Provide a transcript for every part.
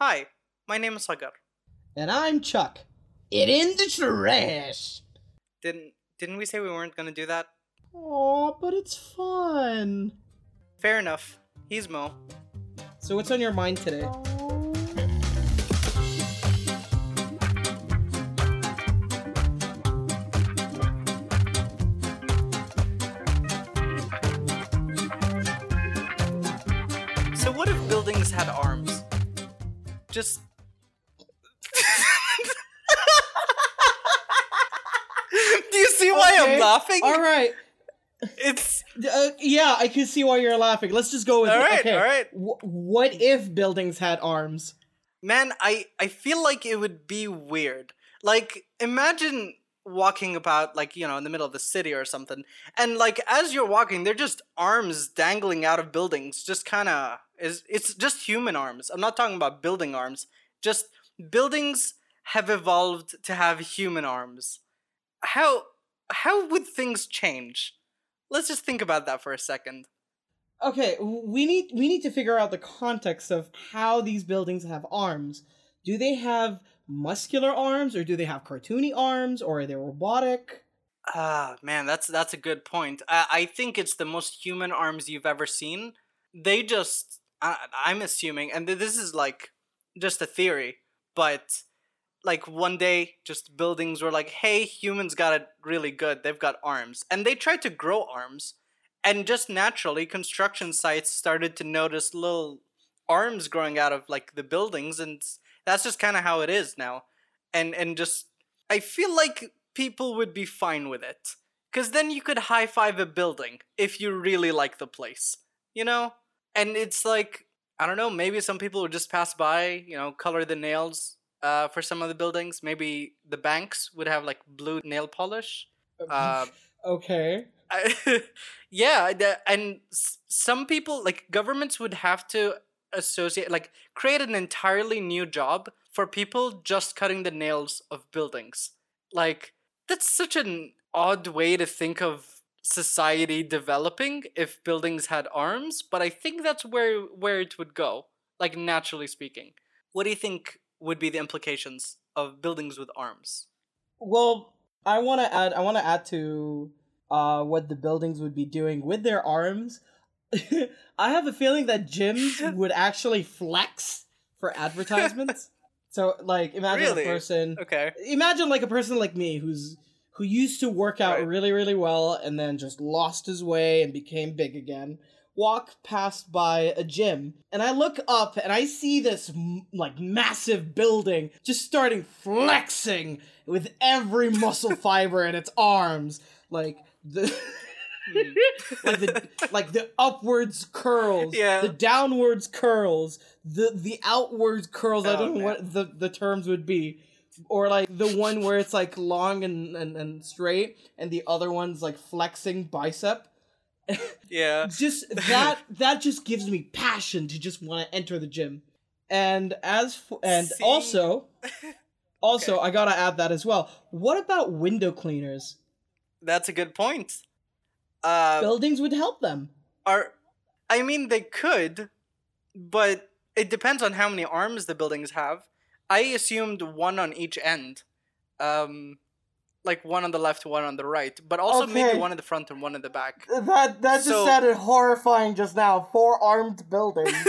Hi, my name is Saqr. And I'm Chuck. It in the trash. Didn't didn't we say we weren't gonna do that? Aw, but it's fun. Fair enough. He's Mo. So what's on your mind today? So what if buildings had arms? Just Do you see why Okay, I'm laughing? All right. It's Uh, yeah, I can see why you're laughing. Let's just go with All it. right, okay. all right. Wh- what if buildings had arms? man, I I feel like it would be weird. Like imagine walking about like, you know, in the middle of the city or something. And like as you're walking, they're just arms dangling out of buildings, just kind of is it's just human arms. I'm not talking about building arms. Just buildings have evolved to have human arms. How how would things change? Let's just think about that for a second. Okay, we need we need to figure out the context of how these buildings have arms. Do they have muscular arms, or do they have cartoony arms, or are they robotic? Ah, man, that's that's a good point. I, I think it's the most human arms you've ever seen. They just, I, I'm assuming, and th- this is like just a theory, but like one day, just buildings were like, "Hey, humans got it really good. They've got arms," and they tried to grow arms, and just naturally, construction sites started to notice little arms growing out of like the buildings, and that's just kind of how it is now. And and just, I feel like people would be fine with it. Because then you could high five a building if you really like the place, you know? And it's like, I don't know, maybe some people would just pass by, you know, color the nails uh, for some of the buildings. Maybe the banks would have like blue nail polish. Uh, okay. I- yeah, the- and some people, like governments, would have to associate, like, create an entirely new job for people just cutting the nails of buildings. Like, that's such an odd way to think of society developing if buildings had arms, but I think that's where where it would go, like naturally speaking. What do you think would be the implications of buildings with arms? Well, I want to add. I want to add to uh, what the buildings would be doing with their arms. I have a feeling that gyms would actually flex for advertisements. so, like, imagine Really? a person. Okay. Imagine like a person like me who's who used to work out Right. really, really well and then just lost his way and became big again. Walk past by a gym and I look up and I see this m- like massive building just starting flexing with every muscle fiber in its arms, like the. Hmm. like the like the upwards curls, Yeah. the downwards curls, the the outwards curls. I Oh, don't know man. what the the terms would be, or like the one where it's like long and and, and straight, and the other one's like flexing bicep. Yeah. Just that that just gives me passion to just want to enter the gym. And as for, and See? also also Okay. I gotta add that as well. What about window cleaners? That's a good point. Uh, Buildings would help them. are I mean they could, but it depends on how many arms the buildings have. I assumed one on each end. Um like one on the left, one on the right, but also maybe one in the front and one in the back. That that just So- sounded horrifying just now. Four armed buildings,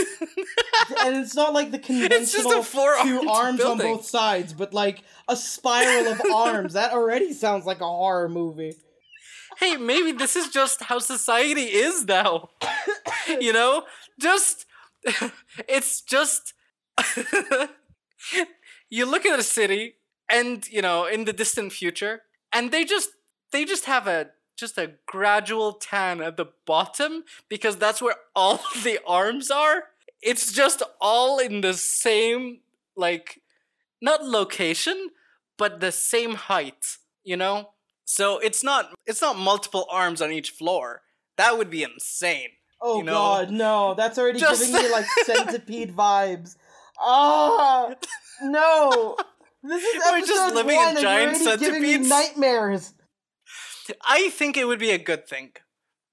and it's not like the just conventional two arms on both sides, but like a spiral of arms. That already sounds like a horror movie. hey, maybe this is just how society is now. you know? Just it's just you look at a city and, you know, in the distant future, and they just they just have a just a gradual tan at the bottom because that's where all the arms are. It's just all in the same like not location, but the same height, you know? So it's not it's not multiple arms on each floor. That would be insane. Oh You know, god, no! That's already just- giving me like centipede vibes. Ah, no! This is We're episode just living in one, you're giant already giving me centipedes? nightmares I think it would be a good thing.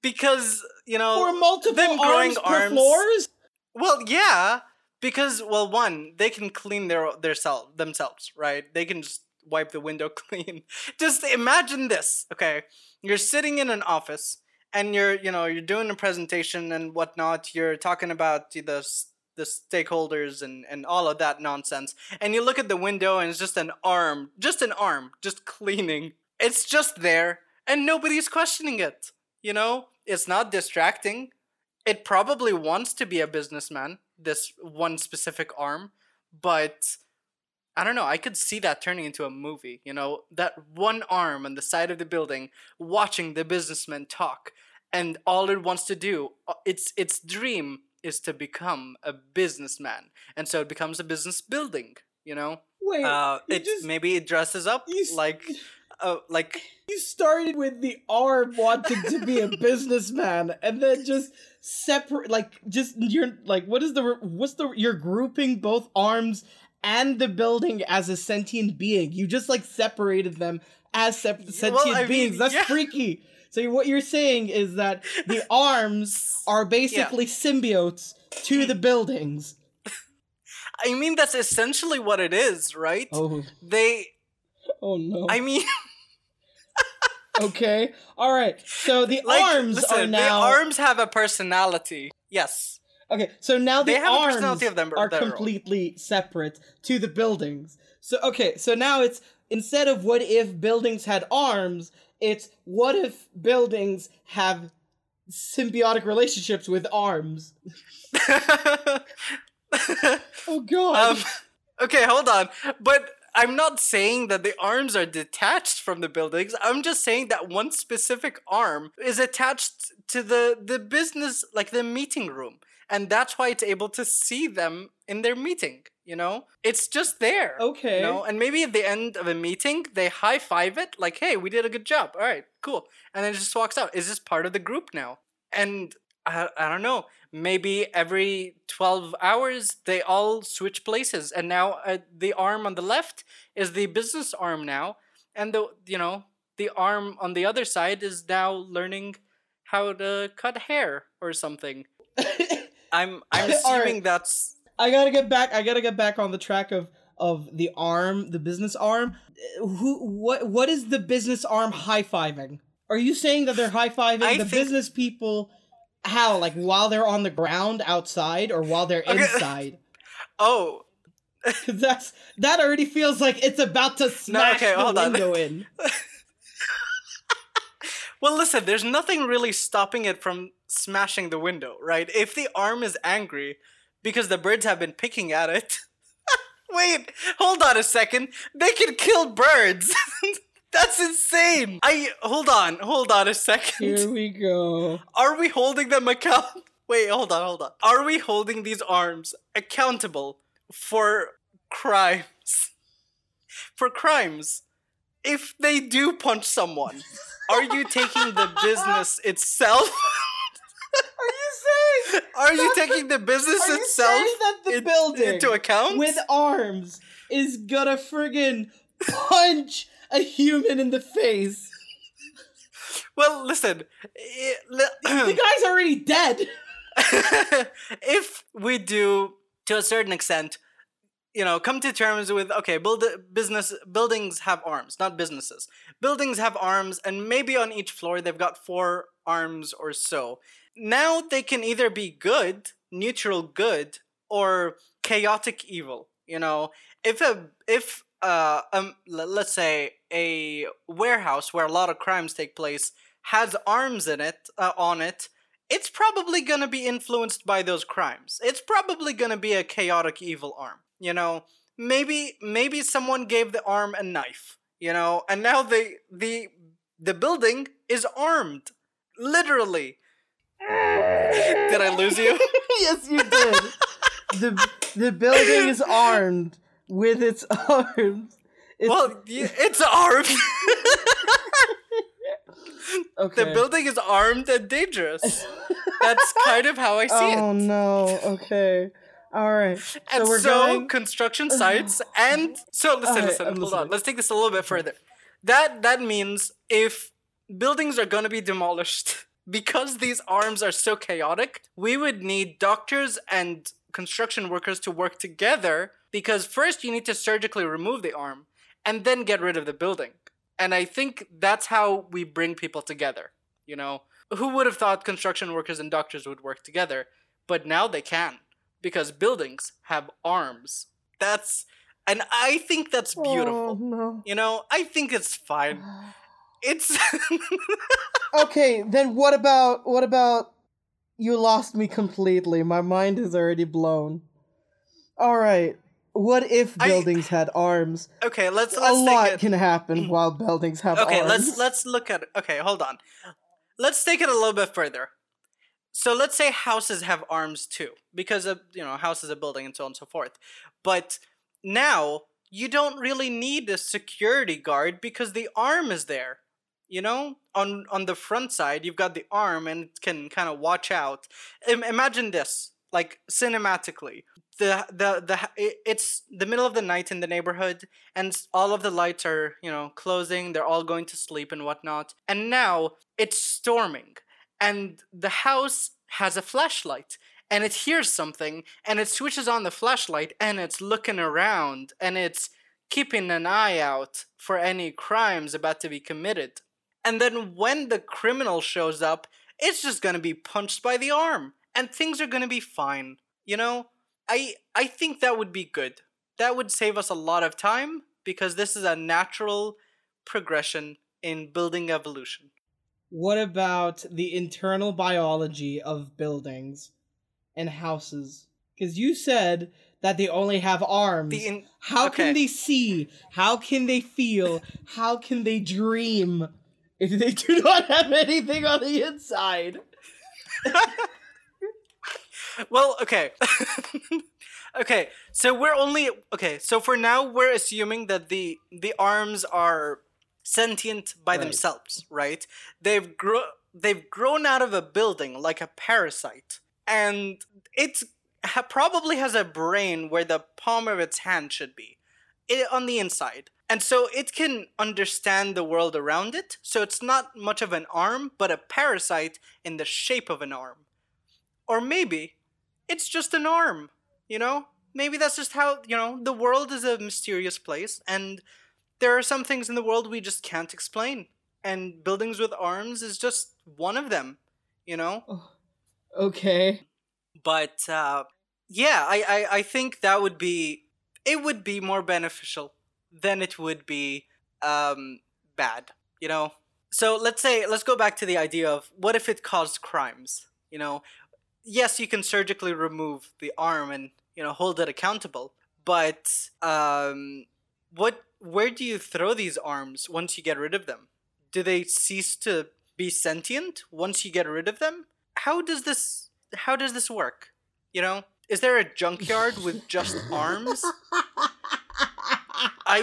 Because, you know, for multiple them growing arms per arms- floors. well, yeah, because well, one they can clean their their self themselves, right? They can just wipe the window clean. just imagine this, okay? You're sitting in an office and you're you know you're doing a presentation and whatnot. You're talking about the the stakeholders and and all of that nonsense. And you look at the window and it's just an arm, just an arm, just cleaning. It's just there and nobody's questioning it. You know, it's not distracting. It probably wants to be a businessman, this one specific arm, but I don't know, I could see that turning into a movie, you know, that one arm on the side of the building watching the businessman talk and all it wants to do uh, its its dream is to become a businessman. And so it becomes a business building, you know? Wait, Uh it just- maybe it dresses up like uh, like you started with the arm wanting to be a businessman, and then just separate, like, just you're like, what is the what's the you're grouping both arms and the building as a sentient being. You just like separated them as Yeah, well, sentient mean, beings. That's yeah. freaky. So what you're saying is that the arms are basically symbiotes to the buildings. I mean that's essentially what it is, right? Oh, They oh no. I mean okay, all right. So the like arms listen, are now the arms have a personality. Yes. Okay, so now the They have a arms personality of them- are own. completely separate to the buildings. So okay, so now it's instead of what if buildings had arms, it's what if buildings have symbiotic relationships with arms. Oh god. um, okay, hold on. But I'm not saying that the arms are detached from the buildings. I'm just saying that one specific arm is attached to the the business, like the meeting room, and that's why it's able to see them in their meeting. You know, it's just there. okay. You know, and maybe at the end of a meeting, they high five it, like, "Hey, we did a good job. All right, cool," and then it just walks out. Is this part of the group now? And I, I don't know. Maybe every twelve hours they all switch places, and now uh, the arm on the left is the business arm now, and the you know the arm on the other side is now learning how to cut hair or something. I'm I'm right. assuming that's I gotta get back. I gotta get back on the track of of the arm, the business arm. Who? What? What is the business arm high fiving? Are you saying that they're high fiving the think- business people? How? Like while they're on the ground outside, or while they're Okay. inside? oh, that's that already feels like it's about to smash okay, the hold on. window in. Well, listen, there's nothing really stopping it from smashing the window, right? If the arm is angry because the birds have been picking at it. Wait, hold on a second. They can kill birds. That's insane. I hold on, hold on a second. Here we go. Are we holding them account? Wait, hold on, hold on. Are we holding these arms accountable for crimes? For crimes. If they do punch someone, are you taking the business itself? Are you saying? Are you That- taking the business Are itself the in- building into account? with arms is gonna friggin' punch a human in the face? well, listen. The guy's already dead. if we do to a certain extent you know come to terms with okay build business buildings have arms not businesses buildings have arms and maybe on each floor they've got four arms or so now they can either be good neutral good or chaotic evil you know if a if uh um let's say a warehouse where a lot of crimes take place has arms in it uh, on it it's probably going to be influenced by those crimes. It's probably going to be a chaotic evil arm, you know. Maybe maybe someone gave the arm a knife, you know, and now the the the building is armed. Literally. Did I lose you? yes, you did. the The building is armed with its arms. It's, well, it's armed. okay. the building is armed and dangerous. That's kind of how I see oh it. Oh no. Okay. All right. And so we're so going. construction uh-huh. sites and so listen, Alright, listen, I'm hold on. Let's take this a little bit further. That that means if buildings are gonna be demolished because these arms are so chaotic, we would need doctors and construction workers to work together because first you need to surgically remove the arm and then get rid of the building. And I think that's how we bring people together. You know, who would have thought construction workers and doctors would work together? But now they can because buildings have arms. That's and I think that's beautiful. Oh, no. You know, I think it's fine. It's okay, then what about what about you lost me completely. My mind is already blown. All right. What if I- buildings had arms? okay. Let's A let's lot take it. can happen while buildings have Okay, arms. Okay, let's let's look at it. Okay, hold on. Let's take it a little bit further. So let's say houses have arms too, because of you know, a house is a building and so on and so forth. But now you don't really need a security guard because the arm is there. You know, on on the front side, you've got the arm and it can kind of watch out. Im- imagine this, like cinematically. The the the it's the middle of the night in the neighborhood, and all of the lights are you know closing. They're all going to sleep and whatnot. And now it's storming, and the house has a flashlight, and it hears something, and it switches on the flashlight, and it's looking around, and it's keeping an eye out for any crimes about to be committed. And then when the criminal shows up, it's just gonna be punched by the arm, and things are gonna be fine. You know, I I think that would be good. That would save us a lot of time because this is a natural progression in building evolution. What about the internal biology of buildings and houses? Because you said that they only have arms. In- How okay. can they see? How can they feel? How can they dream if they do not have anything on the inside? well, okay. okay, so we're only okay, so for now we're assuming that the the arms are sentient by Right. themselves, right? They've grow they've grown out of a building like a parasite and it ha- probably has a brain where the palm of its hand should be i on the inside. And so it can understand the world around it. So it's not much of an arm, but a parasite in the shape of an arm. Or maybe it's just an arm, you know? Maybe that's just how, you know, the world is a mysterious place and there are some things in the world we just can't explain. And buildings with arms is just one of them, you know? Okay. But uh, yeah, I, I, I think that would be it would be more beneficial than it would be um, bad, you know. So let's say let's go back to the idea of what if it caused crimes, you know. Yes, you can surgically remove the arm and you know hold it accountable, but um, what where do you throw these arms once you get rid of them? Do they cease to be sentient once you get rid of them? How does this how does this work? You know, is there a junkyard with just arms? I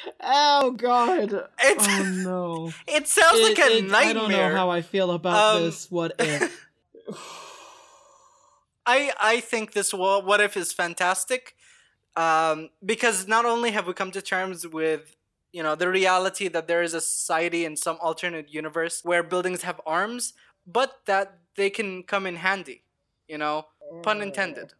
oh god. It's- oh no. it sounds like a it- nightmare. I don't know how I feel about Um, this. What if? I I think this what if is fantastic, um, because not only have we come to terms with you know the reality that there is a society in some alternate universe where buildings have arms, but that they can come in handy. You know, pun intended.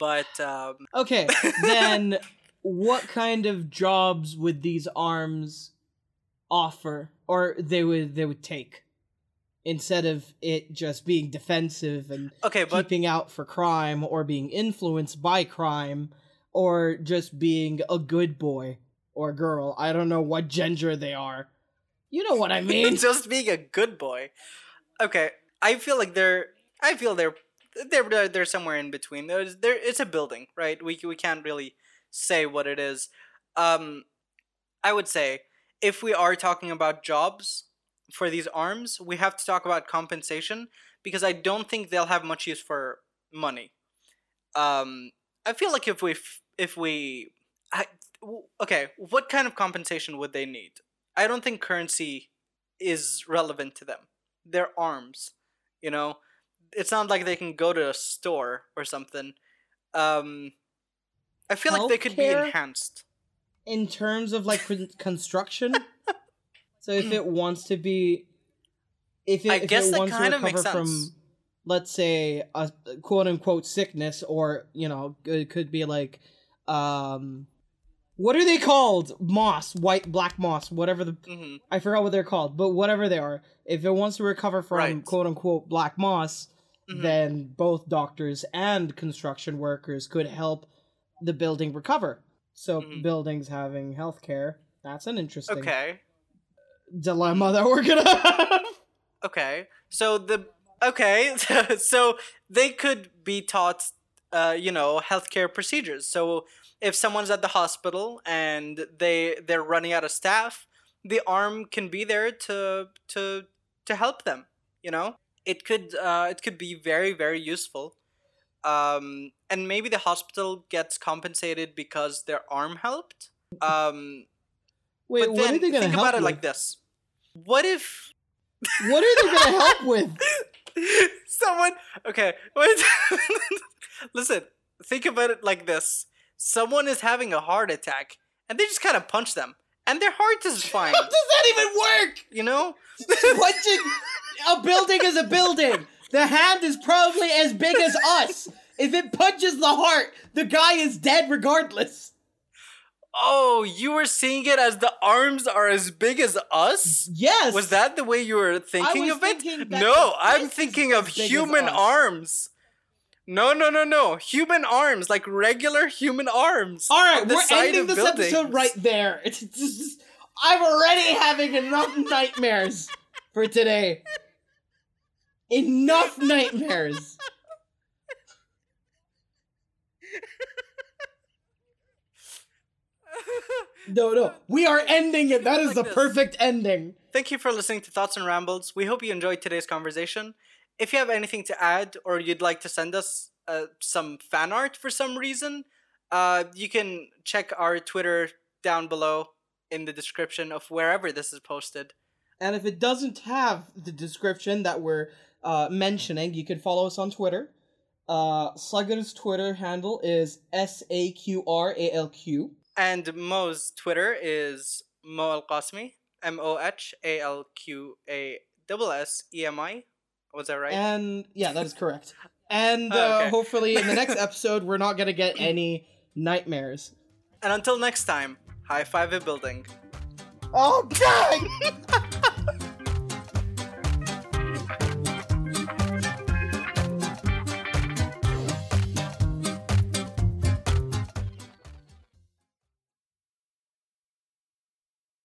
But um, Okay, then what kind of jobs would these arms offer or they would they would take instead of it just being defensive and okay, but keeping out for crime or being influenced by crime or just being a good boy or girl. I don't know what gender they are. You know what I mean? just being a good boy. Okay, I feel like they're. I feel they're. They're they're, they're somewhere in between. There's there. It's a building, right? We we can't really say what it is. Um, I would say if we are talking about jobs for these arms, we have to talk about compensation because I don't think they'll have much use for money. Um, I feel like if we if we, I, okay, what kind of compensation would they need? I don't think currency is relevant to them. Their arms, you know, it's not like they can go to a store or something. Um, I feel like they could be enhanced. in terms of like construction. so if it wants to be, if it, I if guess it that wants to kinda recover makes from sense. let's say a quote unquote sickness or you know it could be like um what are they called moss white black moss whatever the hmm i forgot what they're called but whatever they are if it wants to recover from Right. quote unquote black moss Mhm. then both doctors and construction workers could help the building recover so Mhm. buildings having healthcare that's an interesting Okay. dilemma that we're gonna have Okay. So the okay, so they could be taught uh, you know, healthcare procedures. So if someone's at the hospital and they they're running out of staff, the arm can be there to to to help them, you know? It could uh it could be very very useful. Um and maybe the hospital gets compensated because their arm helped. Um wait but what then are they gonna think help about it like this. What if what are they gonna help with Someone okay, wait. Listen, think about it like this. Someone is having a heart attack and they just kind of punch them and their heart is fine, How does that even work? you know? Punching a building is a building. The hand is probably as big as us. If it punches the heart, the guy is dead regardless. Oh, you were seeing it as the arms are as big as us? Yes. Was that the way you were thinking of it? thinking No, I'm thinking of as big as human arms. No, no, no, no. Human arms, like regular human arms. All right, we're ending this buildings. episode right there. It's just, I'm already having enough nightmares for today. Enough nightmares. No, no, we are ending it. That is the perfect ending. Thank you for listening to Thoughts and Rambles. We hope you enjoyed today's conversation. If you have anything to add or you'd like to send us uh, some fan art for some reason, uh, you can check our Twitter down below in the description of wherever this is posted. And if it doesn't have the description that we're uh, mentioning, you can follow us on Twitter. Uh, Saqr's Twitter handle is S A Q R A L Q. And Mo's Twitter is Mo Al Qasmi, M O H A L Q A S S E M I. Was that right? And yeah, that is correct. And Oh, uh, okay. hopefully, in the next episode, we're not gonna get any nightmares. and until next time, high five a building. Oh God!